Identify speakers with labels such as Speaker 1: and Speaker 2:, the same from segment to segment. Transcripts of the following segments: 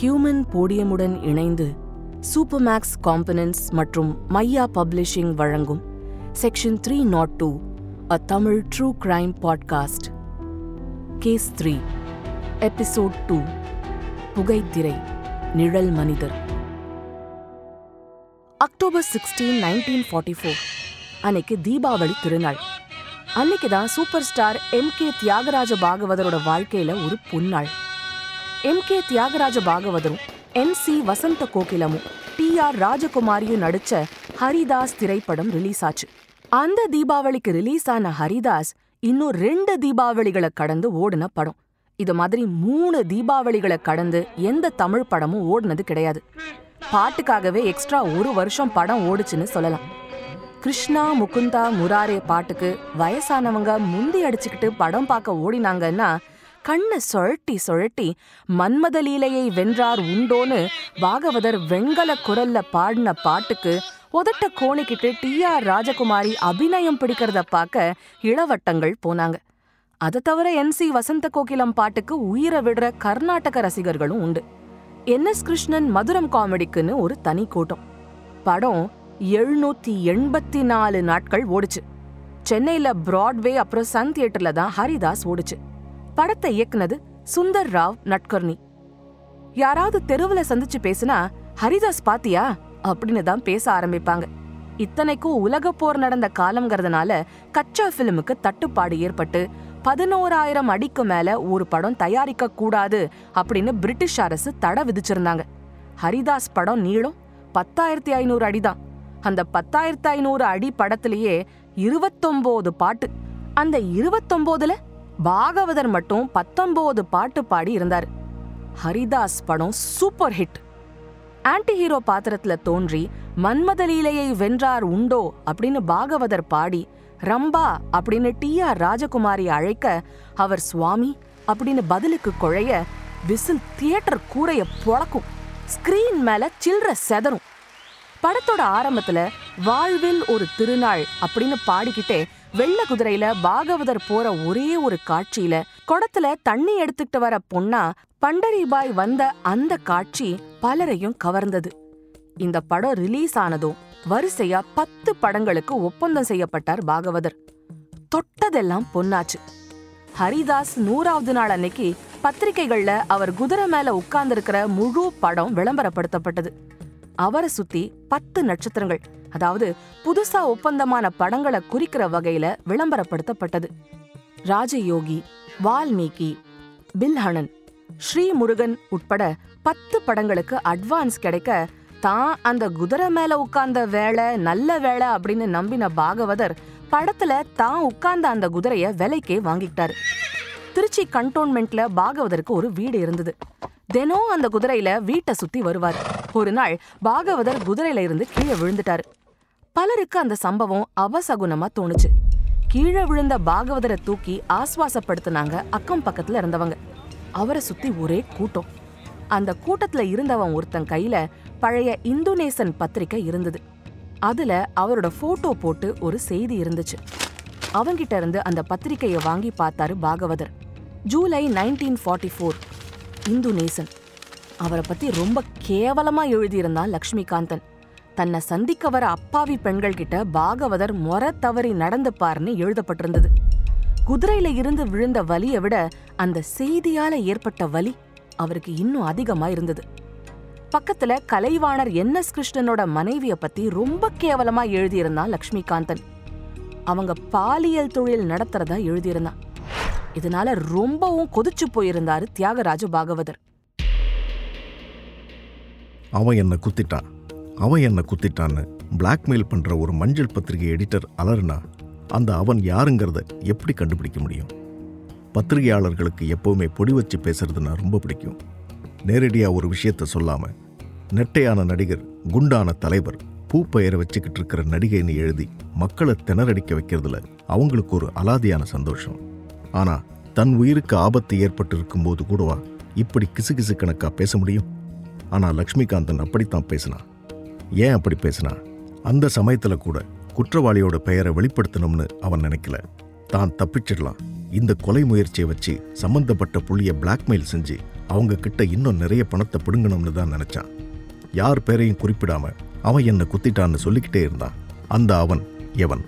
Speaker 1: Human போடியமுடன் இணைந்து சூப்பர்மேக்ஸ் components மற்றும் Maiya publishing வழங்கும் section three naught two a Tamil true crime podcast. Case three episode two புகைத்திரை நிழல் மனிதர். October sixteen nineteen forty four அன்னைக்கு தீபாவளி திருநாள். அன்னைக்கு தான் super star M K Thyagaraja பாகவதரோட வாழ்க்கையில ஒரு பொன்னாள் எம் கே தியாகராஜ பாகவதரும் என் சி வசந்த கோகிலமும் டி ஆர் ராஜகுமாரியும் நடிச்ச ஹரிதாஸ் திரைப்படம் ரிலீஸ் ஆச்சு அந்த தீபாவளிக்கு ரிலீஸ் ஆன ஹரிதாஸ் இன்னும் ரெண்டு தீபாவளிகளை கடந்து ஓடின படம். இது மாதிரி மூணு தீபாவளிகளை கடந்து எந்த தமிழ் படமும் ஓடினது கிடையாது. பாட்டுக்காகவே எக்ஸ்ட்ரா ஒரு வருஷம் படம் ஓடுச்சுன்னு சொல்லலாம். கிருஷ்ணா முகுந்தா முராரே பாட்டுக்கு வயசானவங்க முந்தி அடிச்சுக்கிட்டு படம் பார்க்க ஓடினாங்கன்னா கண்ணை சுழட்டி சுழட்டி மன்மத லீலையை வென்றார் உண்டோன்னு பாகவதர் வெண்கல குரல்ல பாடின பாட்டுக்கு உதட்ட கோணிக்கிட்டு டி ஆர் ராஜகுமாரி அபிநயம் பிடிக்கிறத பார்க்க இளவட்டங்கள் போனாங்க. அதை தவிர என் சி வசந்த கோகிலம் பாட்டுக்கு உயிரை விடுற கர்நாடக ரசிகர்களும் உண்டு. என் எஸ் கிருஷ்ணன் மதுரம் காமெடிக்குன்னு ஒரு தனி கூட்டம். படம் எழுநூத்தி எண்பத்தி நாலு நாட்கள் ஓடுச்சு. சென்னையில பிராட்வே அப்புறம் சன் தியேட்டர்ல தான் ஹரிதாஸ் ஓடுச்சு. படத்தை இயக்குனது சுந்தர் ராவ் நட்கர்னி யாராவது தெருவுல சந்திச்சு பேசுனா ஹரிதாஸ் பாத்தியா? அப்படின்னு தான் பேச ஆரம்பிப்பாங்க. இத்தனைக்கும் உலக போர் நடந்த காலம்ங்கிறதுனால கச்சா பிலிமுக்கு தட்டுப்பாடு ஏற்பட்டு பதினோராயிரம் அடிக்கு மேல ஒரு படம் தயாரிக்க கூடாது அப்படின்னு பிரிட்டிஷ் அரசு தடை விதிச்சிருந்தாங்க. ஹரிதாஸ் படம் நீளம் பத்தாயிரத்தி ஐநூறு அடிதான். அந்த பத்தாயிரத்தி ஐநூறு அடி படத்திலேயே இருபத்தொம்போது பாட்டு. அந்த இருபத்தொம்போதுல பாகவதர் மட்டும் பத்தொன்பது பாட்டு பாடி இருந்தார். ஹரிதாஸ் படம் சூப்பர் ஹிட் ஆன்டி ஹீரோ பாத்திரத்துல தோன்றி மன்மத லீலையை வென்றார் உண்டோ அப்படின்னு பாகவதர் பாடி ரம்பா அப்படின்னு டி ஆர் ராஜகுமாரி அழைக்க அவர் சுவாமி அப்படின்னு பதிலுக்கு குழைய விசில் தியேட்டர் கூரைய புழக்கும் ஸ்கிரீன் மேல சில்ற செதறும். படத்தோட ஆரம்பத்துல வாழ்வில் ஒரு திருநாள் அப்படின்னு பாடிக்கிட்டே வெள்ள குதிரையில பாகவதர் போற ஒரே ஒரு காட்சியில குடத்துல தண்ணி எடுத்துக்கிட்டு வர பொண்ணா பண்டரிபாய் வந்த அந்த காட்சி பலரையும் கவர்ந்தது. இந்த படம் ரிலீஸ் ஆனதும் வரிசையா பத்து படங்களுக்கு ஒப்பந்தம் செய்யப்பட்டார் பாகவதர். தொட்டதெல்லாம் பொன்னாச்சு ஹரிதாஸ் நூறாவது நாள் அன்னைக்கு பத்திரிகைகள்ல அவர் குதிரை மேல உட்கார்ந்திருக்கிற முழு படம் விளம்பரப்படுத்தப்பட்டது. அவரை சுத்தி பத்து நட்சத்திரங்கள் அதாவது புதுசா ஒப்பந்தமான படங்களை குறிக்கிற வகையில விளம்பரப்படுத்தப்பட்டது. ராஜயோகி வால்மீகி பில்ஹணன் ஸ்ரீமுருகன் உட்பட பத்து படங்களுக்கு அட்வான்ஸ் கிடைக்க தான் அந்த குதிரை மேல உட்கார்ந்த வேலை நல்ல வேலை அப்படின்னு நம்பின பாகவதர் படத்துல தான் உட்கார்ந்த அந்த குதிரைய விலைக்கே வாங்கிக்கிட்டாரு. திருச்சி கண்டோன்மெண்ட்ல பாகவதருக்கு ஒரு வீடு இருந்தது. தினம் அந்த குதிரையில வீட்டை சுத்தி வருவார். ஒரு நாள் பாகவதர் குதிரையில இருந்து கீழே விழுந்துட்டாரு. பலருக்கு அந்த சம்பவம் அவசகுனமா தோணுச்சு. கீழே விழுந்த பாகவதரை தூக்கி ஆஸ்வாசப்படுத்தினாங்க அக்கம் பக்கத்துல இருந்தவங்க. அவரை சுத்தி ஒரே கூட்டம். அந்த கூட்டத்துல இருந்தவன் ஒருத்தன் கையில பழைய இந்தோனேசன் பத்திரிக்கை இருந்தது. அதுல அவரோட போட்டோ போட்டு ஒரு செய்தி இருந்துச்சு. அவங்கிட்ட இருந்து அந்த பத்திரிக்கையை வாங்கி பார்த்தாரு Bhagavathar. July nineteen forty four. Hindunesan. அவரை பத்தி ரொம்ப கேவலமா எழுதியிருந்தான் லக்ஷ்மிகாந்தன். தன்னை சந்திக்க வர அப்பாவி பெண்கள் கிட்ட பாகவதர் மொர தவறி நடந்துப்பார்னு எழுதப்பட்டிருந்தது. குதிரையில இருந்து விழுந்த வலியை விட அந்த செய்தியால ஏற்பட்ட வலி அவருக்கு இன்னும் அதிகமா இருந்தது. பக்கத்துல கலைவாணர் என் எஸ் கிருஷ்ணனோட மனைவிய பத்தி ரொம்ப கேவலமா எழுதியிருந்தான் லக்ஷ்மிகாந்தன். அவங்க பாலியல் தொழில் நடத்துறதா எழுதியிருந்தான். இதனால ரொம்பவும் கொதிச்சு போயிருந்தாரு தியாகராஜ பாகவதர்.
Speaker 2: அவன் என்னை குத்திட்டான். அவன் என்னை குத்திட்டான்னு பிளாக்மெயில் பண்ணுற ஒரு மஞ்சள் பத்திரிகை எடிட்டர் அலர்னா அந்த அவன் யாருங்கிறத எப்படி கண்டுபிடிக்க முடியும்? பத்திரிகையாளர்களுக்கு எப்போவுமே பொடி வச்சு பேசுறதுன்னா ரொம்ப பிடிக்கும். நேரடியாக ஒரு விஷயத்த சொல்லாமல் நெட்டையான நடிகர் குண்டான தலைவர் பூ பெயரை வச்சுக்கிட்டு இருக்கிற நடிகைன்னு எழுதி மக்களை திணறடிக்க வைக்கிறதுல அவங்களுக்கு ஒரு அலாதியான சந்தோஷம். ஆனால் தன் உயிருக்கு ஆபத்து ஏற்பட்டு இருக்கும்போது கூடவா இப்படி கிசுகிசு கணக்கா பேச முடியும்? ஆனால் லக்ஷ்மிகாந்தன் அப்படித்தான் பேசினான் ஏன் அப்படி பேசினான் அந்த சமயத்தில் கூட குற்றவாளியோட பெயரை வெளிப்படுத்தணும்னு அவன் நினைக்கல. தான் தப்பிச்சிடலாம். இந்த கொலை முயற்சியை வச்சு சம்பந்தப்பட்ட புள்ளிய பிளாக்மெயில் செஞ்சு அவங்க கிட்ட இன்னும் நிறைய பணத்தை பிடுங்கணும்னு தான் நினைச்சான். யார் பேரையும் குறிப்பிடாம அவன் என்னை குத்திட்டான்னு சொல்லிக்கிட்டே இருந்தான். அந்த அவன் எவன்?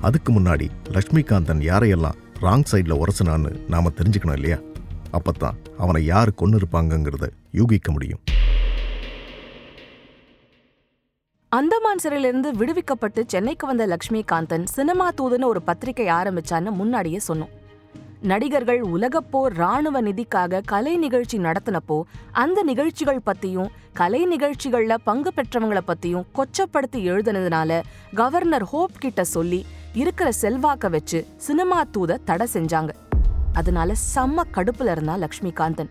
Speaker 2: அதுக்கு முன்னாடி லக்ஷ்மிகாந்தன் யாரையெல்லாம் ராங் சைடில் உரசினான்னு நாம் தெரிஞ்சுக்கணும் இல்லையா? அப்போ தான் அவனை யார் கொன்று இருப்பாங்கங்கிறத யூகிக்க முடியும்.
Speaker 1: அந்தமான் சிறையிலிருந்து விடுவிக்கப்பட்டு சென்னைக்கு வந்த லக்ஷ்மிகாந்தன் சினிமா தூதுன்னு ஒரு பத்திரிகை ஆரம்பிச்சான்னு முன்னாடியே சொன்னோம். நடிகர்கள் உலகப்போர் ராணுவ நிதிக்காக கலை நிகழ்ச்சி நடத்தினப்போ அந்த நிகழ்ச்சிகள் பத்தியும் கலை நிகழ்ச்சிகளில் பங்கு பெற்றவங்களை பத்தியும் கொச்சப்படுத்தி எழுதுனதுனால கவர்னர் ஹோப் கிட்ட சொல்லி இருக்கிற செல்வாக்க வச்சு சினிமா தூத தடை செஞ்சாங்க. அதனால செம்ம கடுப்புல இருந்தா லக்ஷ்மிகாந்தன்.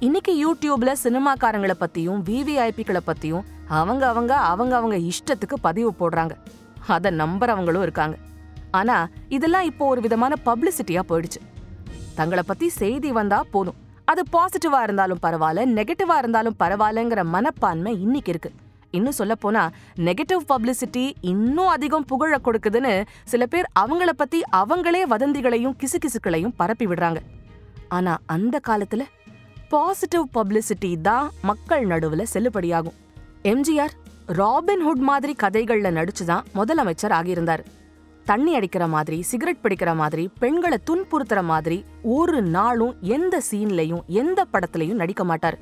Speaker 1: இன்னைக்கு யூடியூப்ல சினிமாக்காரங்களை பத்தியும் விவிஐபிக்களை பத்தியும் அவங்க அவங்க அவங்க அவங்க இஷ்டத்துக்கு பதிவு போடுறாங்க. அதை நம்புறவங்களும் இருக்காங்க. ஆனா இதெல்லாம் இப்போ ஒரு விதமான பப்ளிசிட்டியா போயிடுச்சு. தங்களை பத்தி செய்தி வந்தா போதும். அது பாசிட்டிவா இருந்தாலும் பரவாயில்ல நெகட்டிவா இருந்தாலும் பரவாயில்லங்கிற மனப்பான்மை இன்னைக்கு இருக்கு. இன்னும் சொல்ல போனா நெகட்டிவ் பப்ளிசிட்டி இன்னும் அதிகம் புகழ கொடுக்குதுன்னு சில பேர் அவங்கள பத்தி அவங்களே வதந்திகளையும் கிசுகிசுக்களையும் பரப்பி விடுறாங்க. ஆனா அந்த காலத்துல பாசிட்டிவ் பப்ளிசிட்டி தான் மக்கள் நடுவுல செல்லுபடியாகும். எம்ஜிஆர் ராபின்ஹுட் மாதிரி கதைகள்ல நடிச்சுதான் முதலமைச்சர் ஆகியிருந்தார். தண்ணி அடிக்கிற மாதிரி சிகரெட் பிடிக்கிற மாதிரி பெண்களை துன்புறுத்துற மாதிரி ஒரு நாளும் எந்த சீன்லயும் எந்த படத்துலயும் நடிக்க மாட்டார்.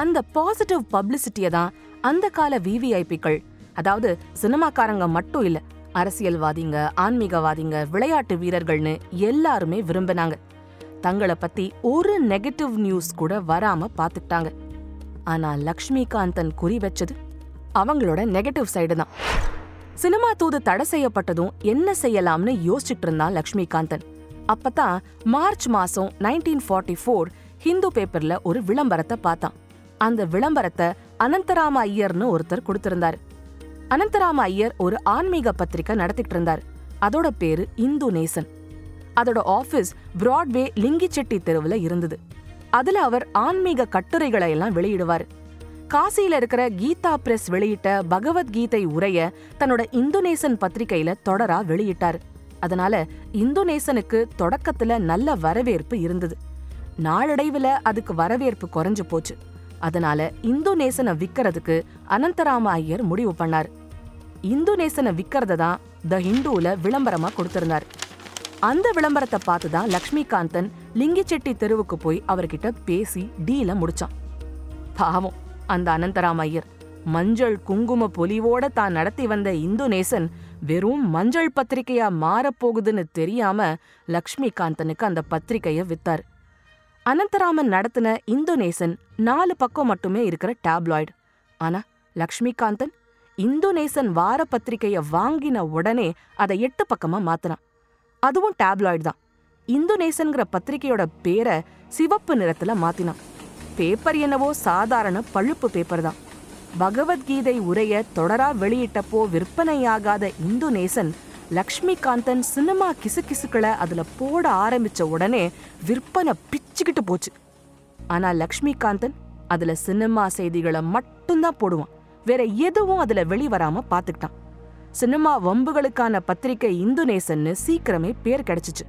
Speaker 1: அந்த பாசிட்டிவ் பப்ளிசிட்டியை தான் அந்த கால விவிஐபிக்கள் அதாவது சினிமாக்காரங்க மட்டும் இல்ல அரசியல்வாதிங்க ஆன்மீகவாதிங்க விளையாட்டு வீரர்கள்னு எல்லாருமே விரும்பினாங்க. தங்களை பத்தி ஒரு நெகட்டிவ் நியூஸ் கூட வராம பாத்துக்கிட்டாங்க. ஆனா லக்ஷ்மிகாந்தன் குறி வச்சது அவங்களோட நெகட்டிவ் சைடு தான். சினிமா தூது தடை செய்யப்பட்டதும் என்ன செய்யலாம்னு யோசிச்சுட்டு இருந்தான் லக்ஷ்மிகாந்தன். அப்பதான் மார்ச் மாசம் நைன்டீன் ஃபார்ட்டி ஃபோர் ஹிந்து பேப்பர்ல ஒரு விளம்பரத்தை பார்த்தான். அந்த விளம்பரத்தை அனந்தராம ஐயர்னு ஒருத்தர் கொடுத்திருந்தாரு. அனந்தராம ஐயர் ஒரு ஆன்மீக பத்திரிக்கை நடத்திட்டு இருந்தார் அதோட பேரு இந்து நேசன். அதோட ஆபீஸ் பிராட்வே லிங்கிச்செட்டி தெருவுல இருந்தது. அதுல அவர் ஆன்மீக கட்டுரைகளை எல்லாம் வெளியிடுவார். காசியில இருக்கிற கீதா பிரஸ் வெளியிட்ட பகவத்கீதை உரைய தன்னோட இந்தோனேசன் பத்திரிகையில தொடரா வெளியிட்டாரு. அதனால இந்தோனேசனுக்கு தொடக்கத்துல நல்ல வரவேற்பு இருந்தது. நாளடைவுல அதுக்கு வரவேற்பு குறைஞ்சு போச்சு. அதனால இந்தோனேசனை விக்கிறதுக்கு அனந்தராம ஐயர் முடிவு பண்ணார். இந்துநேசனை விக்கிறத தான் த ஹிந்துல விளம்பரமா கொடுத்திருந்தார். அந்த விளம்பரத்தை பார்த்து தான் லக்ஷ்மிகாந்தன் லிங்கிச்செட்டி தெருவுக்கு போய் அவர்கிட்ட பேசி டீல முடிச்சான். பாவம் அந்த அனந்தராம ஐயர். மஞ்சள் குங்கும பொலிவோட தான் நடத்தி வந்த இந்துநேசன் வெறும் மஞ்சள் பத்திரிகையா மாறப்போகுதுன்னு தெரியாம லக்ஷ்மிகாந்தனுக்கு அந்த பத்திரிகையை வித்தாரு. அனந்தராமன் நடத்தின இந்தோனேசன் நாலு பக்கம் மட்டுமே இருக்கிற டேப்லாய்டு ஆனா லக்ஷ்மிகாந்தன் இந்தோனேசன் வார பத்திரிகையை வாங்கின உடனே அதை எட்டு பக்கமா மாத்தினான். அதுவும் டேப்லாய்டு தான். இந்தோனேசன்கிற பத்திரிகையோட பேரை சிவப்பு நிறத்துல மாத்தினான். பேப்பர் என்னவோ சாதாரண பழுப்பு பேப்பர் தான். பகவத்கீதை உரைய தொடரா வெளியிட்டப்போ விற்பனையாகாத இந்தோனேசன் லக்ஷ்மிகாந்தன் சினிமா கிசுகிசுக்களை அதுல போட ஆரம்பிச்ச உடனே விற்பனை பிச்சுக்கிட்டு போச்சு. ஆனா லக்ஷ்மிகாந்தன் அதுல சினிமா செய்திகளை மட்டும்தான் போடுவான். வேற எதுவும் அதுல வெளிவராம பாத்துக்கிட்டான். சினிமா வம்புகளுக்கான பத்திரிகை இந்துநேசன்னு சீக்கிரமே பேர் கிடைச்சிச்சு.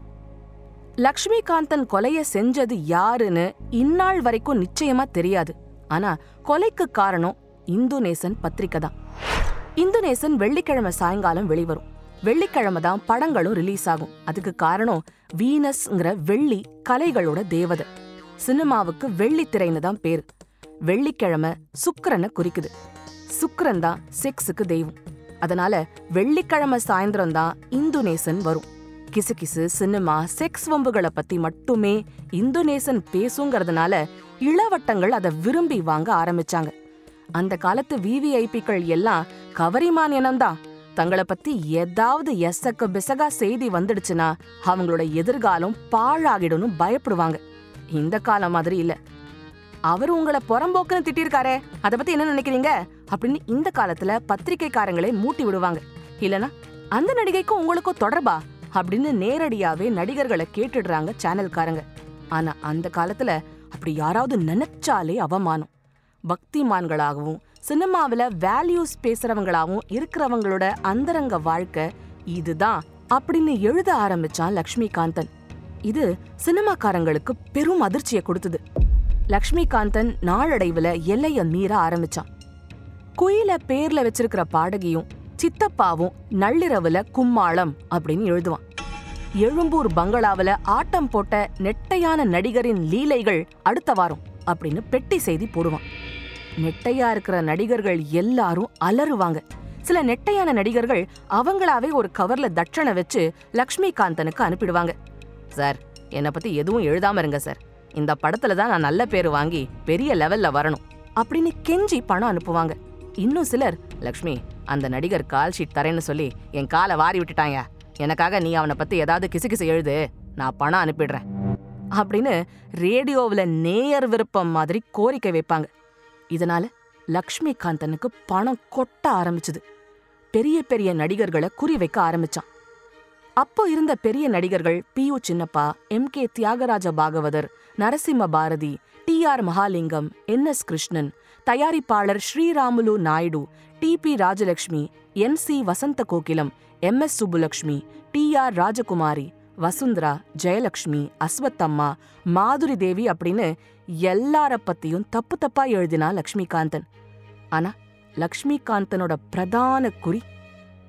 Speaker 1: லக்ஷ்மிகாந்தன் கொலைய செஞ்சது யாருன்னு இந்நாள் வரைக்கும் நிச்சயமா தெரியாது. ஆனா கொலைக்கு காரணம் இந்துநேசன் பத்திரிக்கை தான். இந்துநேசன் வெள்ளிக்கிழமை சாயங்காலம் வெளிவரும். வெள்ளிக்கிழமை தான் படங்களும் ரிலீஸ் ஆகும். அதுக்கு காரணம் வீனஸ்ங்கிற வெள்ளி கலைகளோட தேவதை. சினிமாவுக்கு வெள்ளித்திரைன்னு தான் பேரு. வெள்ளிக்கிழமை சுக்கரனை குறிக்குது. சுக்கரன் தான் செக்ஸுக்கு தெய்வம். அதனால வெள்ளிக்கிழமை சாயந்தரம் தான் இந்துநேசன் வரும். கிசுகிசு சினிமா செக்ஸ் வம்புகளை பத்தி மட்டுமே இந்துநேசன் பேசுங்கிறதுனால இளவட்டங்கள் அதை விரும்பி வாங்க ஆரம்பிச்சாங்க. அந்த காலத்து விவிஐபிக்கள் எல்லாம் கவரிமான் இனம்தான். தங்கள பத்தி ஏதாவது எசக்க பிசகா செய்தி வந்துடுச்சுன்னா அவங்களோட எதிர்காலம் பாழாகிடும்னு பயப்படுவாங்க. இந்த காலம் மாதிரி இல்ல. அவர் உங்களை புறம்போக்குன்னு திட்டிருக்காரே அத பத்தி என்ன நினைக்கிறீங்க? அப்படின்னு இந்த காலத்துல பத்திரிகைக்காரங்களே மூட்டி விடுவாங்க. இல்லனா அந்த நடிகைக்கும் உங்களுக்கும் தொடர்பா? அப்படின்னு நேரடியாவே நடிகர்களை கேட்டுடுறாங்க சேனல்காரங்க. ஆனா அந்த காலத்துல அப்படி யாராவது நினைச்சாலே அவமானம். பக்திமான்களாகவும் சினிமாவில வேல்யூஸ் பேசுறவங்களாவும் இருக்கிறவங்களோட அந்தரங்க வாழ்க்கை இதுதான் அப்படின்னு எழுத ஆரம்பிச்சான் லக்ஷ்மிகாந்தன். இது சினிமாக்காரங்களுக்கு பெரும் அதிர்ச்சியை கொடுத்தது. லக்ஷ்மிகாந்தன் நாளடைவுல எல்லைய மீற ஆரம்பிச்சான். குயில பேர்ல வச்சிருக்கிற பாடகியும் சித்தப்பாவும் நள்ளிரவுல கும்மாளம் அப்படின்னு எழுதுவான். எழும்பூர் பங்களாவில ஆட்டம் போட்ட நெட்டையான நடிகரின் லீலைகள் அடுத்த வாரம் அப்படின்னு பெட்டி செய்தி போடுவான். நெட்டையா இருக்கிற நடிகர்கள் எல்லாரும் அலறுவாங்க. சில நெட்டையான நடிகர்கள் அவங்களாவே ஒரு கவர்ல தட்சணை வச்சு லக்ஷ்மிகாந்தனுக்கு அனுப்பிடுவாங்க. சார் என்னை பத்தி எதுவும் எழுதாம இருங்க சார். இந்த படத்துல தான் நான் நல்ல பேர் வாங்கி பெரிய லெவல்ல வரணும் அப்படின்னு கெஞ்சி பணம் அனுப்புவாங்க. இன்னும் சிலர் லக்ஷ்மி அந்த நடிகர் கால் ஷீட் தரேன்னு சொல்லி என் காலை வாரி விட்டுட்டாங்க. எனக்காக நீ அவனை பத்தி ஏதாவது கிசுகிசு எழுது. நான் பணம் அனுப்பிடுறேன். அப்படின்னு ரேடியோவுல நேயர் விருப்பம் மாதிரி கோரிக்கை வைப்பாங்க. இதனால லக்ஷ்மிகாந்தனுக்கு பணம் கொட்ட ஆரம்பிச்சது. பெரிய பெரிய நடிகர்களை குறிவைக்க ஆரம்பிச்சான். அப்போ இருந்த பெரிய நடிகர்கள் P U Chinnappa M K Thyagaraja Bhagavathar Narasimha Bharathi T R Mahalingam N S Krishnan தயாரிப்பாளர் Sriramulu Naidu T P Rajalakshmi N C Vasantha Kokilam M S Subbulakshmi T R Rajakumari Vasundhara Jayalakshmi Aswathamma Madhuri Devi அப்படின்னு எல்லார பத்தியும் தப்பு தப்பா எழுதினா லக்ஷ்மிகாந்தன். ஆனா லக்ஷ்மிகாந்தனோட பிரதான குறி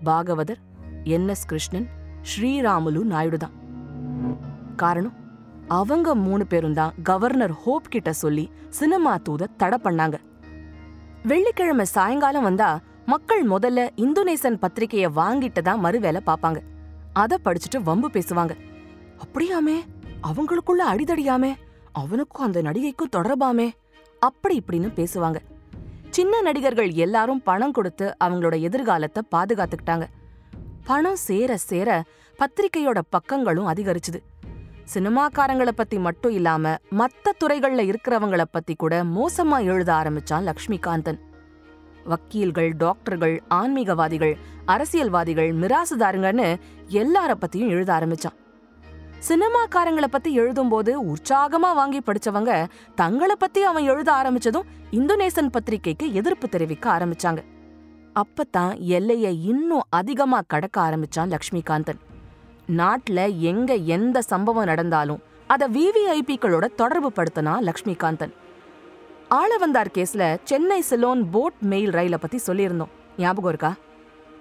Speaker 1: பாகவதர் என் எஸ் கிருஷ்ணன் ஸ்ரீராமுலு நாயுடு தான். காரணம் அவங்க மூணு பேரும் தான் கவர்னர் ஹோப் கிட்ட சொல்லி சினிமா தூத தடை பண்ணாங்க. வெள்ளிக்கிழமை சாயங்காலம் வந்தா மக்கள் முதல்ல இந்தோனேசன் பத்திரிகையை வாங்கிட்டு தான் மறுவேலை பார்ப்பாங்க. அத படிச்சுட்டு வம்பு பேசுவாங்க. அப்படியாமே அவங்களுக்குள்ள அடிதடியாமே அவனுக்கும் அந்த நடிகைக்கும் தொடர்பாமே அப்படி இப்படின்னு பேசுவாங்க. சின்ன நடிகர்கள் எல்லாரும் பணம் கொடுத்து அவங்களோட எதிர்காலத்தை பாதுகாத்துக்கிட்டாங்க. பணம் சேர சேர பத்திரிக்கையோட பக்கங்களும் அதிகரிச்சுது. சினிமாக்காரங்கள பத்தி மட்டும் இல்லாம மத்த துறைகள்ல இருக்கிறவங்கள பத்தி கூட மோசமா எழுத ஆரம்பிச்சான் லக்ஷ்மிகாந்தன். வக்கீல்கள் டாக்டர்கள் ஆன்மீகவாதிகள் அரசியல்வாதிகள் மிராசுதாருங்கன்னு எல்லார பத்தியும் எழுத ஆரம்பிச்சான். சினிமாக்காரங்களை பத்தி எழுதும்போது உற்சாகமா வாங்கி படிச்சவங்க தங்களை பத்தி அவன் எழுத ஆரம்பிச்சதும் இந்தோனேசன் பத்திரிக்கைக்கு எதிர்ப்பு தெரிவிக்க ஆரம்பிச்சாங்க. அப்பத்தான் எல்லையை இன்னும் அதிகமா கடக்க ஆரம்பிச்சான் லக்ஷ்மிகாந்தன். நாட்டில் எங்க எந்த சம்பவம் நடந்தாலும் அதை விவிஐபிக்களோட தொடர்பு படுத்தினான் லக்ஷ்மிகாந்தன். ஆளவந்தார் கேஸ்ல சென்னை சிலோன் போட் மெயில் ரயிலை பத்தி சொல்லியிருந்தோம். ஞாபகம் இருக்கா?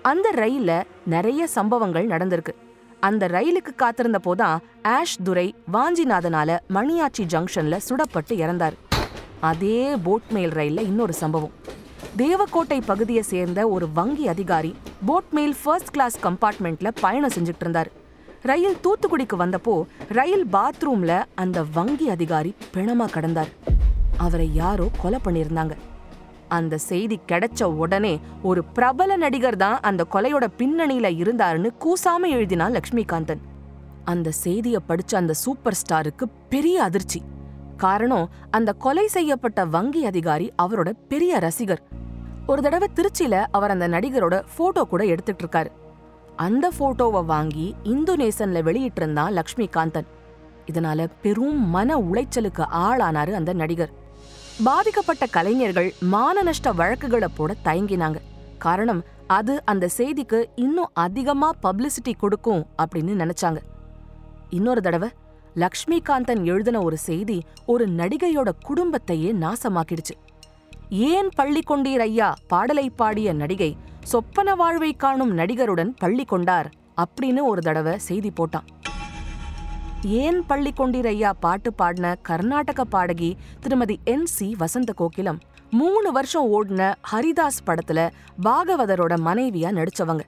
Speaker 1: அந்த ரயில்ல நிறைய சம்பவங்கள் நடந்திருக்கு. அந்த ரயிலுக்கு காத்திருந்த போதான் ஆஷ் துரை வாஞ்சிநாதனால மணியாச்சி ஜங்ஷன்ல சுடப்பட்டு இறந்தார். அதே போட் மெயில் ரயில்ல இன்னொரு சம்பவம். தேவக்கோட்டை பகுதியை சேர்ந்த ஒரு வங்கி அதிகாரி போட் மெயில் ஃபர்ஸ்ட் கிளாஸ் கம்பார்ட்மெண்ட்ல பயணம் செஞ்சுட்டு இருந்தார். ரயில் தூத்துக்குடிக்கு வந்தப்போ ரயில் பாத்ரூம்ல அந்த வங்கி அதிகாரி பிணமா கடந்தார். அவரை யாரோ கொலை பண்ணியிருந்தாங்க. அந்த செய்தி கிடைச்ச உடனே ஒரு பிரபல நடிகர் தான் அந்த கொலையோட பின்னணியில இருந்தாருன்னு கூசாம எழுதினான் லக்ஷ்மிகாந்தன். அந்த செய்தியை படிச்ச அந்த சூப்பர் ஸ்டாருக்கு பெரிய அதிர்ச்சி. காரணம் அந்த கொலை செய்யப்பட்ட வங்கி அதிகாரி அவரோட பெரிய ரசிகர். ஒரு தடவை திருச்சியில அவர் அந்த நடிகரோட போட்டோ கூட எடுத்துட்டு இருக்காரு அந்த போட்டோவை வாங்கி இந்தோனேசன்ல வெளியிட்டிருந்தான் லக்ஷ்மிகாந்தன். இதனால பெரும் மன உளைச்சலுக்கு ஆளானாரு அந்த நடிகர். பாதிக்கப்பட்ட கலைஞர்கள் மான நஷ்ட வழக்குகளை போட தயங்கினாங்க. காரணம் அது அந்த செய்திக்கு இன்னும் அதிகமா பப்ளிசிட்டி கொடுக்கும் அப்படின்னு நினைச்சாங்க. இன்னொரு தடவை லக்ஷ்மிகாந்தன் எழுதின ஒரு செய்தி ஒரு நடிகையோட குடும்பத்தையே நாசமாக்கிடுச்சு. ஏன் பள்ளி கொண்டீர் ஐயா? பாடலை பாடிய நடிகை சொப்பன வாழ்வை காணும் நடிகருடன் பள்ளி கொண்டார் அப்படின்னு ஒரு தடவை செய்தி போட்டான். ஏன் பள்ளி கொண்டிரையா பாட்டு பாடின கர்நாடக பாடகி திருமதி என் சி வசந்த கோகிலம்? மூணு வருஷம் ஓடின ஹரிதாஸ் படத்துல பாகவதரோட மனைவியா நடிச்சவங்க.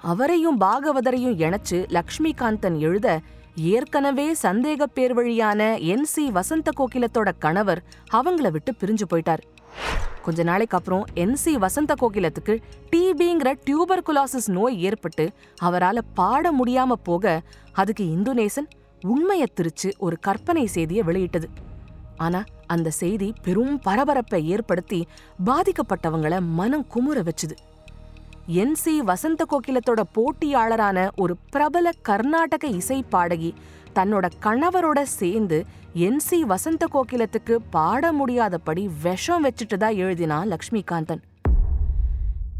Speaker 1: அவரையும் பாகவதரையும் இணைச்சு லக்ஷ்மிகாந்தன் எழுத ஏற்கனவே சந்தேக பேர் வழியான என் சி வசந்த கோகிலத்தோட கணவர் அவங்கள விட்டு பிரிஞ்சு போயிட்டார். கொஞ்ச நாளைக்கு அப்புறம் என் சி வசந்த கோகிலத்துக்கு டிபிங்கிற டியூபர்குலாசிஸ் நோய் ஏற்பட்டு அவரால பாட முடியாம போக அதுக்கு இந்துநேசன் உண்மையை திரிச்சு ஒரு கற்பனை செய்தியை வெளியிட்டது. ஆனா அந்த செய்தி பெரும் பரபரப்பை ஏற்படுத்தி பாதிக்கப்பட்டவங்கள மனம் குமுற வச்சுது. என் சி வசந்த கோகிலத்தோட போட்டியாளரான ஒரு பிரபல கர்நாடக இசை பாடகி தன்னோட கணவரோட சேர்ந்து என் சி வசந்த கோகிலத்துக்கு பாட முடியாதபடி விஷம் வச்சுட்டதா எழுதினா லக்ஷ்மிகாந்தன்.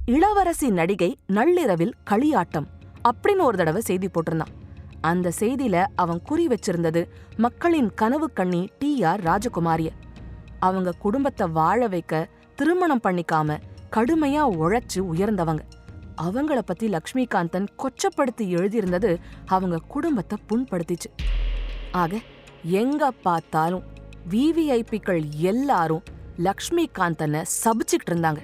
Speaker 1: இளவரசி நடிகை நள்ளிரவில் களியாட்டம் அப்படின்னு ஒரு தடவை செய்தி போட்டிருந்தான். அந்த செய்தியில அவன் குறி வச்சிருந்தது மக்களின் கனவு கண்ணி டி ஆர் ராஜகுமாரிய அவங்க குடும்பத்தை வாழ வைக்க திருமணம் பண்ணிக்காம கடுமையா உழைச்சு உயர்ந்தவங்க. அவங்கள பத்தி லக்ஷ்மிகாந்தன் கொச்சப்படுத்தி எழுதியிருந்தது அவங்க குடும்பத்தை புண்படுத்திச்சு. ஆக எங்க பார்த்தாலும் விவிஐபிக்கள் எல்லாரும் லக்ஷ்மிகாந்தனை சபிச்சுக்கிட்டு இருந்தாங்க.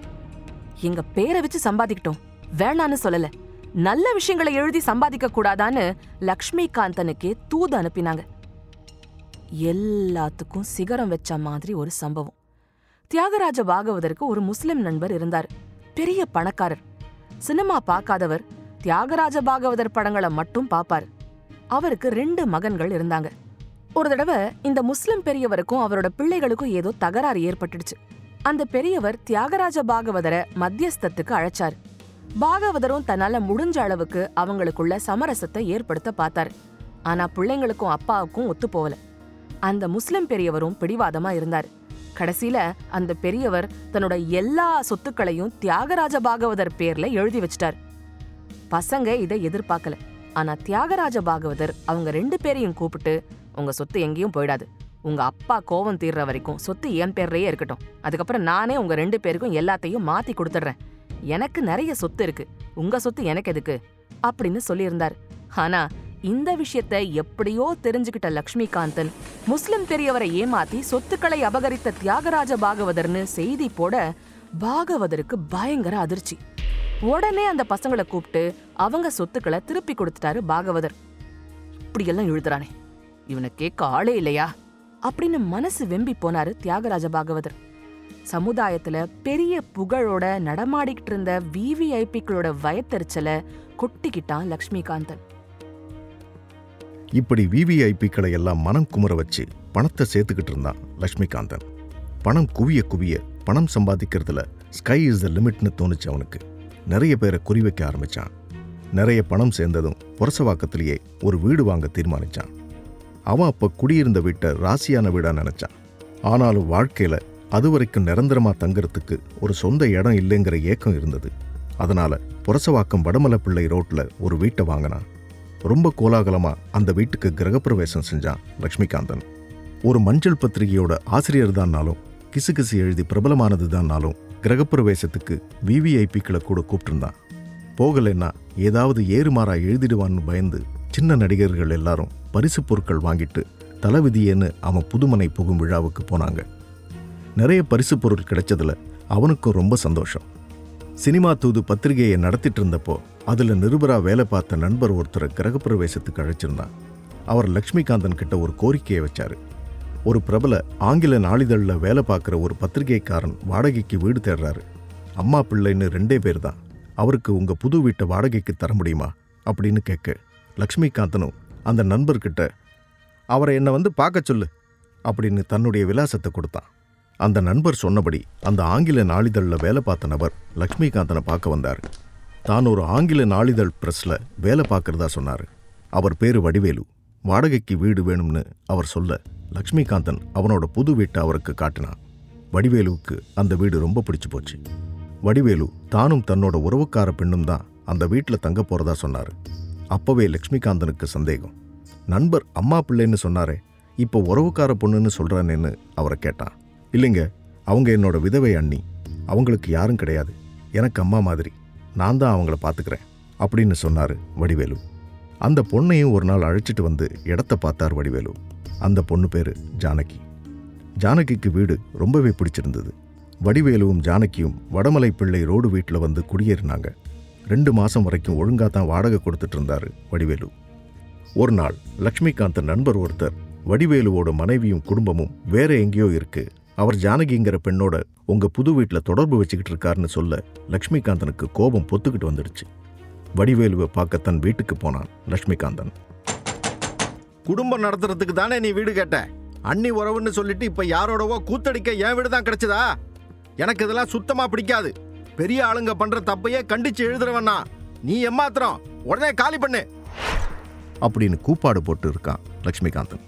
Speaker 1: எங்க பேரை வச்சு சம்பாதிக்கிட்டோம். வேணான்னு சொல்லலை. நல்ல விஷயங்களை எழுதி சம்பாதிக்க கூடாதான்னு லக்ஷ்மிகாந்தனுக்கே தூது அனுப்பினாங்க. எல்லாத்துக்கும் சிகரம் வச்ச மாதிரி ஒரு சம்பவம். தியாகராஜ பாகவதருக்கு ஒரு முஸ்லிம் நண்பர் இருந்தார். பெரிய பணக்காரர். சினிமா பார்க்காதவர் தியாகராஜ பாகவதர் படங்களை மட்டும் பார்ப்பார். அவருக்கு ரெண்டு மகன்கள் இருந்தாங்க. ஒரு தடவை இந்த முஸ்லிம் பெரியவருக்கும் அவரோட பிள்ளைகளுக்கும் ஏதோ தகராறு ஏற்பட்டுடுச்சு. அந்த பெரியவர் தியாகராஜ பாகவதரை மத்தியஸ்தத்துக்கு அழைச்சார். பாகவதரும் தன்னால முடிஞ்ச அளவுக்கு அவங்களுக்குள்ள சமரசத்தை ஏற்படுத்த பார்த்தாரு. ஆனா பிள்ளைங்களுக்கும் அப்பாவுக்கும் ஒத்து போகல. அந்த முஸ்லிம் பெரியவரும் பிடிவாதமா இருந்தார். கடைசியில அந்த பெரியவர் தன்னோட எல்லா சொத்துக்களையும் தியாகராஜ பாகவதர் பேர்ல எழுதி வச்சிட்டார். பசங்க இதை எதிர்பார்க்கல. ஆனா தியாகராஜ பாகவதர் அவங்க ரெண்டு பேரையும் கூப்பிட்டு உங்க சொத்து எங்கேயும் போயிடாது. உங்க அப்பா கோவம் தீர்ற வரைக்கும் சொத்து என் பேர்லயே இருக்கட்டும். அதுக்கப்புறம் நானே உங்க ரெண்டு பேருக்கும் எல்லாத்தையும் மாத்தி கொடுத்துடுறேன். எனக்கு நிறைய சொத்து இருக்கு. உங்க சொத்து எனக்கு எதுக்கு? அப்படின்னு சொல்லியிருந்தார். ஆனா இந்த விஷயத்த எப்படியோ தெரிஞ்சுக்கிட்ட லக்ஷ்மிகாந்தன் முஸ்லிம் பெரியவரை ஏமாத்தி சொத்துக்களை அபகரித்த தியாகராஜ பாகவதர்னு செய்தி போட பாகவதருக்கு பயங்கர அதிர்ச்சி. உடனே அந்த பசங்களை கூப்பிட்டு அவங்க சொத்துக்களை திருப்பி கொடுத்துட்டாரு பாகவதர். இப்படியெல்லாம் எழுதுறானே இவனை கேட்க ஆளே இல்லையா? அப்படின்னு மனசு வெம்பி போனாரு தியாகராஜ பாகவதர். சமுதாயத்துல பெரிய புகழோட நடமாடிக்கிட்டு இருந்த விவிஐபிக்களோட வயத்தெரிச்சலை கொட்டிக்கிட்டான் லக்ஷ்மிகாந்தன்.
Speaker 2: இப்படி விவிஐபிக்களை எல்லாம் மனம் குமுற வச்சு பணத்தை சேர்த்துக்கிட்டு இருந்தான் லக்ஷ்மிகாந்தன். பணம் குவிய குவிய பணம் சம்பாதிக்கிறதுல ஸ்கை இஸ் த லிமிட்னு தோணுச்சு அவனுக்கு. நிறைய பேரை குறி வைக்க ஆரம்பிச்சான். நிறைய பணம் சேர்ந்ததும் புரசவாக்கத்திலேயே ஒரு வீடு வாங்க தீர்மானிச்சான். அவன் அப்ப குடியிருந்த வீட்டை ராசியான வீடா நினைச்சான். ஆனாலும் வாழ்க்கையில அது வரைக்கும் நிரந்தரமா தங்குறதுக்கு ஒரு சொந்த இடம் இல்லைங்கிற ஏக்கம் இருந்தது. அதனால புரசவாக்கம் வடமலைப்பிள்ளை ரோட்டில் ஒரு வீட்டை வாங்கினான். ரொம்ப கோலாகலமாக அந்த வீட்டுக்கு கிரகப்பிரவேசம் செஞ்சான் லக்ஷ்மிகாந்தன். ஒரு மஞ்சள் பத்திரிகையோட ஆசிரியர் தான்னாலும் கிசுகிசு எழுதி பிரபலமானது தான்னாலும் கிரகப்பிரவேசத்துக்கு விவிஐபிக்களை கூட கூப்பிட்டுருந்தான். போகலைன்னா ஏதாவது ஏறுமாறா எழுதிடுவான்னு பயந்து சின்ன நடிகர்கள் எல்லாரும் பரிசு பொருட்கள் வாங்கிட்டு தலைவிதியேன்னு அவன் புதுமனை புகும் விழாவுக்கு போனாங்க. நிறைய பரிசு பொருள் கிடைச்சதுல அவனுக்கும் ரொம்ப சந்தோஷம். சினிமா தூது பத்திரிகையை நடத்திட்டு இருந்தப்போ அதில் நிருபரா வேலை பார்த்த நண்பர் ஒருத்தரை கிரகப்பிரவேசத்துக்கு அழைச்சிருந்தான். அவர் லக்ஷ்மிகாந்தன் கிட்ட ஒரு கோரிக்கையை வச்சார். ஒரு பிரபல ஆங்கில நாளிதழில் வேலை பார்க்குற ஒரு பத்திரிகைக்காரன் வாடகைக்கு வீடு தேடுறாரு. அம்மா பிள்ளைன்னு ரெண்டே பேர் தான் அவருக்கு உங்கள் புது வீட்டை வாடகைக்கு தர முடியுமா? அப்படின்னு கேட்க லக்ஷ்மிகாந்தனும் அந்த நண்பர்கிட்ட அவரை என்னை வந்து பார்க்க சொல்லு அப்படின்னு தன்னுடைய விலாசத்தை கொடுத்தான். அந்த நண்பர் சொன்னபடி அந்த ஆங்கில நாளிதழில் வேலை பார்த்த நபர் லக்ஷ்மிகாந்தனை பார்க்க வந்தார். தான் ஒரு ஆங்கில நாளிதழ் பிரஸ்ல வேலை பார்க்கறதா சொன்னார். அவர் பேரு வடிவேலு. வாடகைக்கு வீடு வேணும்னு அவர் சொல்ல லக்ஷ்மிகாந்தன் அவனோட புது வீட்டை அவருக்கு காட்டினான். வடிவேலுவுக்கு அந்த வீடு ரொம்ப பிடிச்சு போச்சு. வடிவேலு தானும் தன்னோட உறவுக்கார பெண்ணும் தான் அந்த வீட்டில் தங்க போறதா சொன்னார். அப்பவே லக்ஷ்மிகாந்தனுக்கு சந்தேகம். நண்பர் அம்மா பிள்ளைன்னு சொன்னாரே இப்போ உறவுக்கார பொண்ணுன்னு சொல்றானேன்னு அவரை கேட்டான். இல்லைங்க அவங்க என்னோட விதவை அண்ணி. அவங்களுக்கு யாரும் கிடையாது. எனக்கு அம்மா மாதிரி. நான் தான் அவங்கள பார்த்துக்கிறேன் அப்படின்னு சொன்னார் வடிவேலு. அந்த பொண்ணையும் ஒரு நாள் அழைச்சிட்டு வந்து இடத்த பார்த்தார் வடிவேலு. அந்த பொண்ணு பேர் ஜானகி. ஜானகிக்கு வீடு ரொம்பவே பிடிச்சிருந்தது. வடிவேலுவும் ஜானகியும் வடமலை பிள்ளை ரோடு வீட்டில் வந்து குடியேறினாங்க. ரெண்டு மாதம் வரைக்கும் ஒழுங்காக தான் வாடகை கொடுத்துட்டு இருந்தார் வடிவேலு. ஒரு நாள் லக்ஷ்மிகாந்த் நண்பர் ஒருத்தர் வடிவேலுவோட மனைவியும் குடும்பமும் வேற எங்கேயோ இருக்கு அவர் ஜானகிங்கிற பெண்ணோட உங்க புது வீட்டில் தொடர்பு வச்சுக்கிட்டு இருக்காருன்னு சொல்ல லக்ஷ்மிகாந்தனுக்கு கோபம் பொத்துக்கிட்டு வந்துடுச்சு வடிவேலுவை பார்க்க தன் வீட்டுக்கு போனான் லக்ஷ்மிகாந்தன். குடும்பம் நடத்துறதுக்கு தானே நீ வீடு கேட்ட? அண்ணி உறவுன்னு சொல்லிட்டு இப்ப யாரோடவோ கூத்தடிக்க என் வீடு தான் கிடைச்சதா? எனக்கு இதெல்லாம் சுத்தமா பிடிக்காது. பெரிய ஆளுங்க பண்ற தப்பையே கண்டிச்சு எழுதுறவனா நீ எம்மாத்திரம் உடனே காலி பண்ணு. அப்படின்னு கூப்பாடு போட்டு இருக்கான் லக்ஷ்மிகாந்தன்.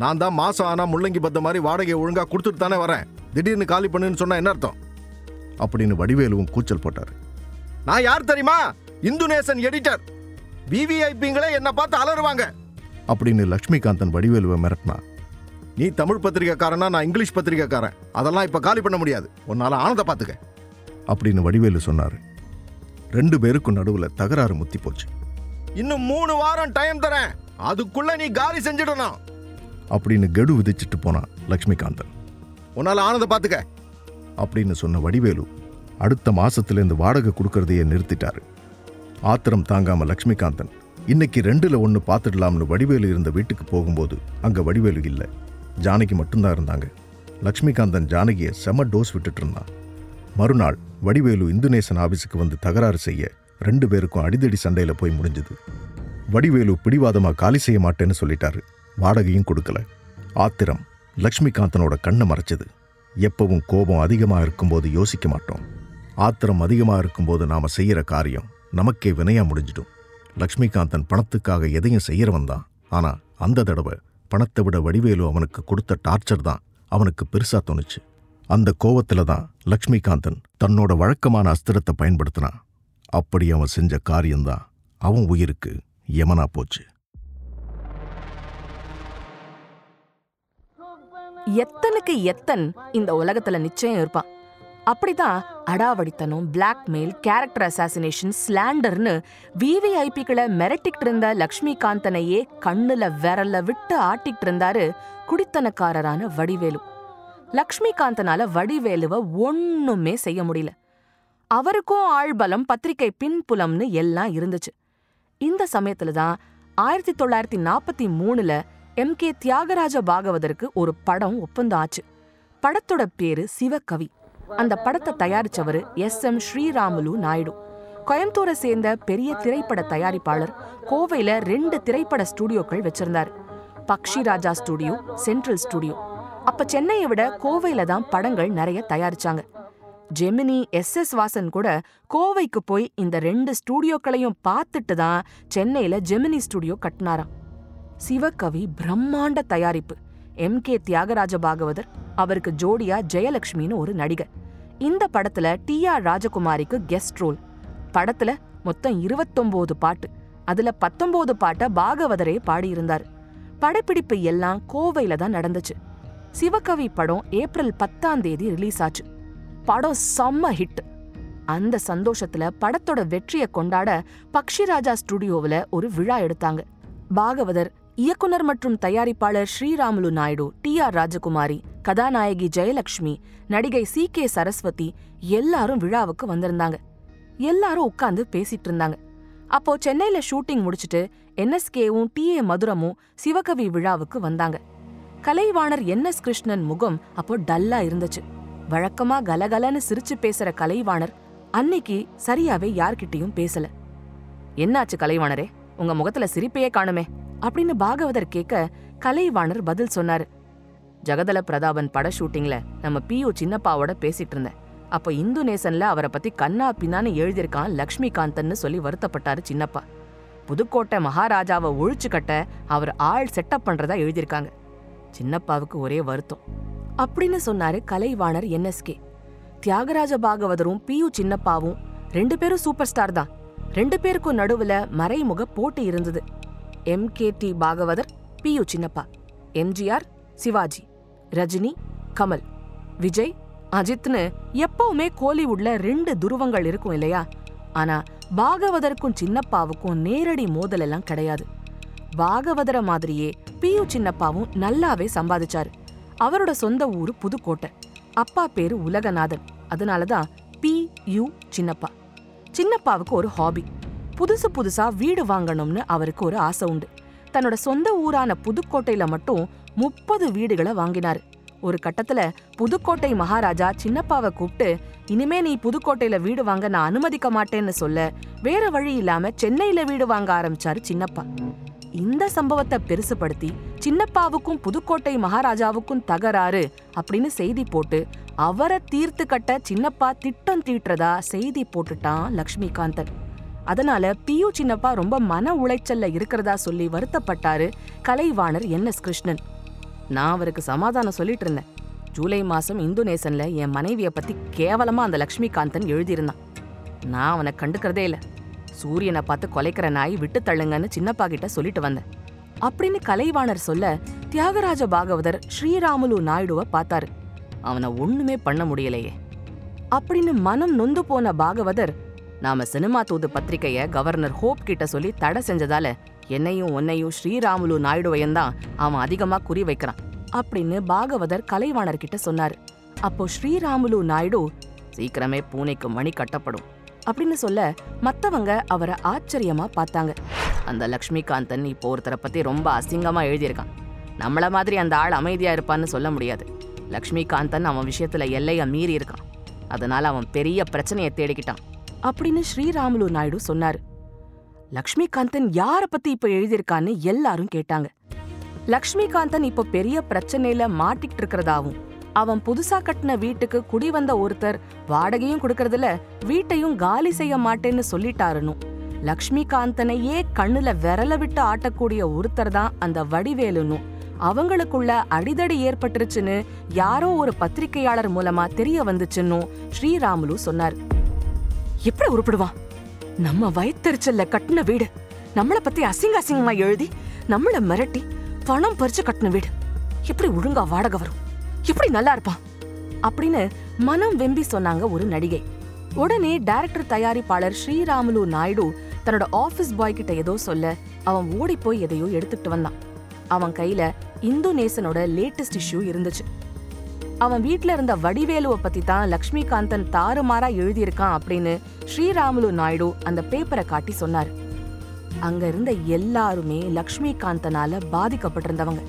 Speaker 2: நான் தான் மாசம் ஆனா முள்ளங்கி பத்த மாதிரி வாடகையை ஒழுங்கா கொடுத்துட்டு தானே வரேன். திடீர்னு காலி பண்ணுன்னு சொன்னா என்ன அர்த்தம்? அப்படின்னு வடிவேலுவும் கூச்சல் போட்டார். நான் யார் தெரியுமா? இந்துநேசன் எடிட்டர் விவிஐபிங்களே என்னை பார்த்து அலறுவாங்க. அப்படின்னு லக்ஷ்மிகாந்தன் வடிவேலுவை மிரட்டினா. நீ தமிழ் பத்திரிகைக்காரனா? நான் இங்கிலீஷ் பத்திரிக்கைக்காரன் அதெல்லாம் இப்போ காலி பண்ண முடியாது. உன்னால ஆனந்த பார்த்துக்க அப்படின்னு வடிவேலு சொன்னார். ரெண்டு பேருக்கும் நடுவில் தகராறு முத்தி போச்சு. இன்னும் மூணு வாரம் டைம் தரேன். அதுக்குள்ள நீ காலி செஞ்சிடணும். அப்படின்னு கெடு விதிச்சிட்டு போனான் லக்ஷ்மிகாந்தன். உன்னால ஆனந்த பாத்துக்க. அப்படின்னு சொன்ன வடிவேலு அடுத்த மாசத்துல இந்த வாடகை கொடுக்கறதையே நிறுத்திட்டாரு. ஆத்திரம் தாங்காம லக்ஷ்மிகாந்தன் இன்னைக்கு ரெண்டுல ஒன்று பார்த்துடலாம்னு வடிவேலு இருந்த வீட்டுக்கு போகும்போது அங்க வடிவேலு இல்லை. ஜானகி மட்டும்தான் இருந்தாங்க. லக்ஷ்மிகாந்தன் ஜானகியை செம டோஸ் விட்டுட்டு இருந்தான். மறுநாள் வடிவேலு இந்துநேசன் ஆபீஸுக்கு வந்து தகராறு செய்ய ரெண்டு பேருக்கும் அடிதடி சண்டையில போய் முடிஞ்சது. வடிவேலு பிடிவாதமா காலி செய்ய மாட்டேன்னு சொல்லிட்டாரு. வாடகையும் கொடுக்கல. ஆத்திரம் லக்ஷ்மிகாந்தனோட கண்ணை மறைச்சது. எப்பவும் கோபம் அதிகமா இருக்கும்போது யோசிக்க மாட்டோம். ஆத்திரம் அதிகமா இருக்கும்போது நாம செய்யற காரியம் நமக்கே வினையா முடிஞ்சிடும். லக்ஷ்மிகாந்தன் பணத்துக்காக எதையும் செய்கிறவன் தான். ஆனா அந்த தடவை பணத்தை விட வடிவேலு அவனுக்கு கொடுத்த டார்ச்சர் தான் அவனுக்கு பெருசா தோணுச்சு. அந்த கோவத்துல தான் லக்ஷ்மிகாந்தன் தன்னோட வழக்கமான அஸ்திரத்தை பயன்படுத்தினான். அப்படி அவன் செஞ்ச காரியம்தான் அவன் உயிருக்கு யமனா போச்சு.
Speaker 1: எத்தனுக்கு எத்தன் இந்த உலகத்துல நிச்சயம் இருப்பான். அப்படிதான் அடாவடித்தனம் பிளாக்மெயில் கேரக்டர் அசாசினேஷன் ஸ்லாண்டர்னு விவிஐபிக்களை மிரட்டிக்கிட்டு இருந்த லக்ஷ்மிகாந்தனையே கண்ணுல விரல்ல விட்டு ஆட்டிக்கிட்டு இருந்தாரு குடித்தனக்காரரான வடிவேலு. லக்ஷ்மிகாந்தனால வடிவேலுவ ஒண்ணுமே செய்ய முடியல. அவருக்கும் ஆள்பலம் பத்திரிகை பின்புலம்னு எல்லாம் இருந்துச்சு. இந்த சமயத்துல தான் ஆயிரத்தி தொள்ளாயிரத்தி நாற்பத்தி மூணுல எம். கே. தியாகராஜ பாகவதற்கு ஒரு படம் ஒப்பந்தம் ஆச்சு படத்தோட பேரு சிவகவி. அந்த படத்தை தயாரிச்சவரு எஸ். எம். ஸ்ரீராமுலு நாயுடு. கோயம்புத்தூரை சேர்ந்த பெரிய திரைப்பட தயாரிப்பாளர் கோவையில ரெண்டு திரைப்பட ஸ்டுடியோக்கள் வச்சிருந்தாரு. Pakshi Raja studio Central studio. அப்ப சென்னையை விட கோவையில தான் படங்கள் நிறைய தயாரிச்சாங்க. Gemini S. எஸ். வாசன் கூட கோவைக்கு போய் இந்த ரெண்டு ஸ்டூடியோக்களையும் பார்த்துட்டு தான் சென்னையில ஜெமினி ஸ்டுடியோ கட்டினாராம். சிவகவி பிரம்மாண்ட தயாரிப்பு. எம். கே. தியாகராஜ பாகவதர் அவருக்கு ஜோடியா ஜெயலக்ஷ்மின்னு ஒரு நடிகர். இந்த படத்துல டி. ஆர். ராஜகுமாரிக்கு கெஸ்ட் ரோல் படத்துல மொத்தம் இருபத்தொன்பது பாட்டு. அதுல பத்தொன்பது பாட்டை பாகவதரே பாடியிருந்தார். படப்பிடிப்பு எல்லாம் கோவையில தான் நடந்துச்சு. சிவகவி படம் ஏப்ரல் பத்தாம் தேதி ரிலீஸ் ஆச்சு. படம் செம்ம ஹிட் அந்த சந்தோஷத்துல படத்தோட வெற்றியை கொண்டாட பக்ஷிராஜா ஸ்டுடியோவுல ஒரு விழா எடுத்தாங்க. பாகவதர் இயக்குனர் மற்றும் தயாரிப்பாளர் ஸ்ரீராமுலு நாயுடு டி ஆர் ராஜகுமாரி கதாநாயகி ஜெயலட்சுமி நடிகை சி கே சரஸ்வதி எல்லாரும் விழாவுக்கு வந்திருந்தாங்க. எல்லாரும் உட்காந்து பேசிட்டு இருந்தாங்க. அப்போ சென்னையில ஷூட்டிங் முடிச்சிட்டு என்எஸ்கேவும் டி ஏ மதுரமும் சிவகவி விழாவுக்கு வந்தாங்க. கலைவாணர் என் எஸ் கிருஷ்ணன் முகம் அப்போ டல்லா இருந்துச்சு. வழக்கமா கலகலன்னு சிரிச்சு பேசுற கலைவாணர் அன்னைக்கு சரியாவே யார்கிட்டயும் பேசல. என்னாச்சு கலைவாணரே? உங்க முகத்துல சிரிப்பையே காணுமே. அப்படின்னு பாகவதர் கேட்க கலைவாணர் பதில் சொன்னாரு. ஜெகதல பிரதாபன் பட ஷூட்டிங்ல நம்ம பியு சின்னப்பாவோட பேசிட்டு இருந்தேன். அப்போ இந்து நேசன்ல அவரை பத்தி கண்ணா பின்னான்னு எழுதியிருக்கான் லக்ஷ்மிகாந்தன்னு சொல்லி வருத்தப்பட்டாரு சின்னப்பா. புதுக்கோட்டை மகாராஜாவை ஒழிச்சு கட்ட அவர் ஆள் செட்டப் பண்றதா எழுதியிருக்காங்க. சின்னப்பாவுக்கு ஒரே வருத்தம். அப்படின்னு சொன்னாரு கலைவாணர் என்எஸ்கே. தியாகராஜ பாகவதரும் பியு சின்னப்பாவும் ரெண்டு பேரும் சூப்பர் ஸ்டார் தான். ரெண்டு பேருக்கும் நடுவுல மறைமுக போட்டி இருந்தது. M K T Bhagavathar PU Chinnappa MGR Sivaji Rajini Kamal Vijay அஜித்னு எப்பவுமே கோலிவுட்ல ரெண்டு துருவங்கள் இருக்கும் இல்லையா? ஆனா பாகவதற்கும் சின்னப்பாவுக்கும் நேரடி மோதல் எல்லாம் கிடையாது. பாகவதர மாதிரியே பியு சின்னப்பாவும் நல்லாவே சம்பாதிச்சாரு. அவரோட சொந்த ஊரு புதுக்கோட்டை. அப்பா பேரு உலகநாதன். அதனாலதான் பி யு சின்னப்பா. சின்னப்பாவுக்கு ஒரு ஹாபி. புதுசு புதுசா வீடு வாங்கணும்னு அவருக்கு ஒரு ஆசை உண்டு. தன்னோட சொந்த ஊரான புதுக்கோட்டையில மட்டும் முப்பது வீடுகளை வாங்கினாரு. ஒரு கட்டத்துல புதுக்கோட்டை மகாராஜா சின்னப்பாவை கூப்பிட்டு இனிமே நீ புதுக்கோட்டையில வீடு வாங்க நான் அனுமதிக்க மாட்டேன்னு சொல்ல வேற வழி இல்லாம சென்னையில வீடு வாங்க ஆரம்பிச்சாரு சின்னப்பா. இந்த சம்பவத்தை பெருசுபடுத்தி சின்னப்பாவுக்கும் புதுக்கோட்டை மகாராஜாவுக்கும் தகராறு அப்படின்னு செய்தி போட்டு அவரை தீர்த்து கட்ட சின்னப்பா திட்டம் தீட்டுறதா செய்தி போட்டுட்டான் லக்ஷ்மிகாந்தன். அதனால பியு சின்னப்பா ரொம்ப மன உளைச்சல்ல இருக்கிறதா சொல்லி வருத்தப்பட்டாரு கலைவாணர் என் எஸ் கிருஷ்ணன். நான் அவருக்கு சமாதானம் சொல்லிட்டு இருந்தேன். ஜூலை மாசம் இந்துநேசன்ல என் மனைவியை பத்தி கேவலமா அந்த லக்ஷ்மிகாந்தன் எழுதியிருந்தான். நான் அவனை கண்டுக்கிறதே இல்ல. சூரியனை பார்த்து கொலைக்கிற நாய் விட்டு தள்ளுங்கன்னு சின்னப்பா கிட்ட சொல்லிட்டு வந்தேன். அப்படின்னு கலைவாணர் சொல்ல தியாகராஜ பாகவதர் ஸ்ரீராமுலு நாயுடுவை பார்த்தாரு. அவனை ஒண்ணுமே பண்ண முடியலையே. அப்படின்னு மனம் நொந்து போன பாகவதர் நாம சினிமா தூது பத்திரிக்கைய கவர்னர் ஹோப் கிட்ட சொல்லி தடை செஞ்சதால என்னையும் உன்னையும் ஸ்ரீராமுலு நாயுடுவையும் தான் அவன் அதிகமா குறி வைக்கிறான் அப்படின்னு பாகவதர் கலைவாணர் கிட்ட சொன்னார். அப்போ ஸ்ரீராமுலு நாயுடு சீக்கிரமே பூனைக்கு மணி கட்டப்படும் அப்படின்னு சொல்ல மத்தவங்க அவரை ஆச்சரியமா பார்த்தாங்க. அந்த லக்ஷ்மிகாந்தன் இப்போ ஒருத்தரை பத்தி ரொம்ப அசிங்கமா எழுதியிருக்கான். நம்மள மாதிரி அந்த ஆள் அமைதியா இருப்பான்னு சொல்ல முடியாது. லக்ஷ்மிகாந்தன் அவன் விஷயத்துல எல்லையை மீறி இருக்கான். அதனால அவன் பெரிய பிரச்சனையை தேடிக்கிட்டான். அப்படின்னு ஸ்ரீராமுலு நாயுடு சொன்னாரு. லக்ஷ்மிகாந்தன் யார பத்தி இப்ப எழுதியிருக்கான்னு எல்லாரும் கேட்டாங்க. லக்ஷ்மிகாந்தன் இப்ப பெரிய பிரச்சனையில மாட்டிக்கிட்டு இருக்கிறதாவும் அவன் புதுசா கட்டின வீட்டுக்கு குடி வந்த ஒருத்தர் வாடகையும் கொடுக்கறதுல வீட்டையும் காலி செய்ய மாட்டேன்னு சொல்லிட்டாருன்னு லக்ஷ்மிகாந்தனையே கண்ணுல விரல விட்டு ஆட்டக்கூடிய ஒருத்தர் தான் அந்த வடிவேலுன்னு அவங்களுக்குள்ள அடிதடி ஏற்பட்டுருச்சுன்னு யாரோ ஒரு பத்திரிகையாளர் மூலமா தெரிய வந்துச்சுன்னு ஸ்ரீராமுலு சொன்னார். எப்படி உருப்பிடுவான் நம்ம வயித்தெரிச்சல்ல கட்டின வீடு. நம்மள பத்தி அசிங்க அசிங்கமா எழுதி நம்மள மிரட்டி பணம் பறிச்சு கட்டின வீடு. எப்படி ஒழுங்கா வாடகை வரும்? எப்படி நல்லா இருப்பான்? அப்படின்னு மனம் வெம்பி சொன்னாங்க ஒரு நடிகை. உடனே டைரக்டர் தயாரிப்பாளர் ஸ்ரீராமுலு நாயுடு தன்னோட ஆபீஸ் பாய் கிட்ட ஏதோ சொல்ல அவன் ஓடி போய் எதையோ எடுத்துட்டு வந்தான். அவன் கையில இந்தோனேசனோட லேட்டஸ்ட் இஷ்யூ இருந்துச்சு. அவன் வீட்ல இருந்த வடிவேலுவ பத்தி தான் லக்ஷ்மிகாந்தன் தாறுமாறா எழுதியிருக்கான் அப்படின்னு ஸ்ரீராமுலு நாயுடு அந்த பேப்பரை காட்டி சொன்னார். அங்க இருந்த எல்லாருமே லக்ஷ்மிகாந்தனால பாதிக்கப்பட்டிருந்தவங்க.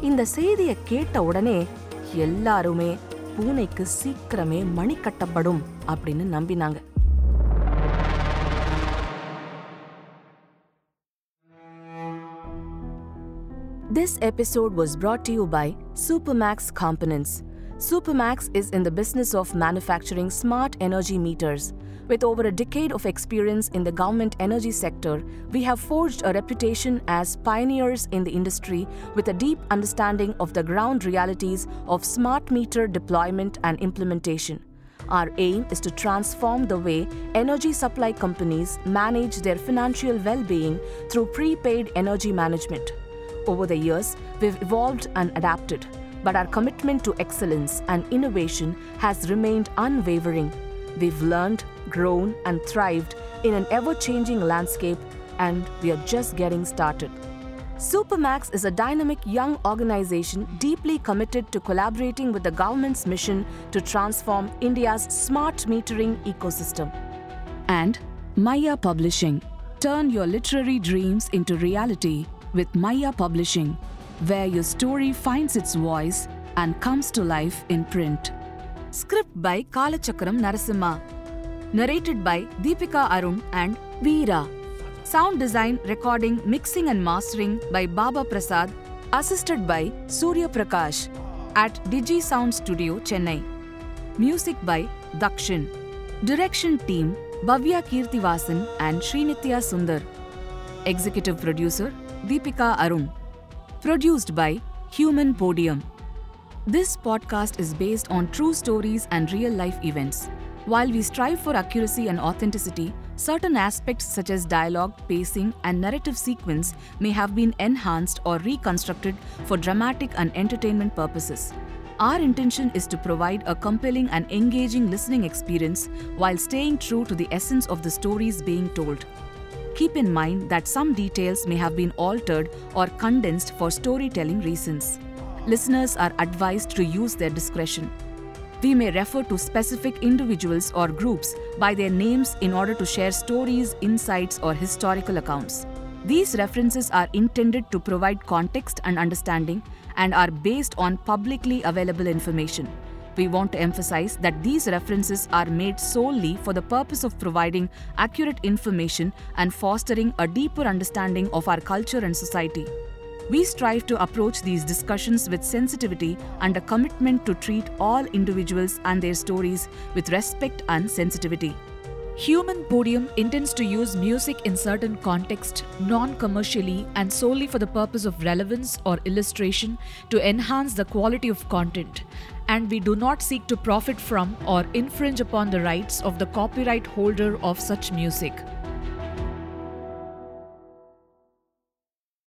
Speaker 1: இந்த செய்தியை கேட்ட உடனே எல்லாருமே பூனைக்கு சீக்கிரமே மணி கட்டப்படும் அப்படின்னு நம்பினாங்க. This episode was brought to you by Supermax Components. Supermax is in the business of manufacturing smart energy meters. With over a decade of experience in the government energy sector, we have forged a reputation as pioneers in the industry with a deep understanding of the ground realities of smart meter deployment and implementation. Our aim is to transform the way energy supply companies manage their financial well being through prepaid energy management. Over the years, we've evolved and adapted, but our commitment to excellence and innovation has remained unwavering. We've learned, grown, and thrived in an ever changing landscape, and we are just getting started. Supermax is a dynamic young organization deeply committed to collaborating with the government's mission to transform India's smart metering ecosystem. And Maya Publishing. Turn your literary dreams into reality with Maya Publishing, where your story finds its voice and comes to life in print. Script by Kalachakram Narasimha. Narrated by Deepika Arun and Veera. Sound design, recording, mixing, and mastering by Baba Prasad, assisted by Surya Prakash at Digi Sound Studio, Chennai. Music by Dakshin. Direction team Bhavya Kirtivasan and Srinitya Sundar. Executive producer Deepika Arun. Produced by Human Podium. This podcast is based on true stories and real life events. While we strive for accuracy and authenticity, certain aspects such as dialogue, pacing, and narrative sequence may have been enhanced or reconstructed for dramatic and entertainment purposes. Our intention is to provide a compelling and engaging listening experience while staying true to the essence of the stories being told. Keep in mind that some details may have been altered or condensed for storytelling reasons. Listeners are advised to use their discretion. We may refer to specific individuals or groups by their names in order to share stories, insights, or historical accounts. These references are intended to provide context and understanding and are based on publicly available information. We want to emphasize that these references are made solely for the purpose of providing accurate information and fostering a deeper understanding of our culture and society. We strive to approach these discussions with sensitivity and a commitment to treat all individuals and their stories with respect and sensitivity.
Speaker 3: Human Podium intends to use music in certain context, non commercially, and solely for the purpose of relevance or illustration to enhance the quality of content. And we do not seek to profit from or infringe upon the rights of the copyright holder of such music.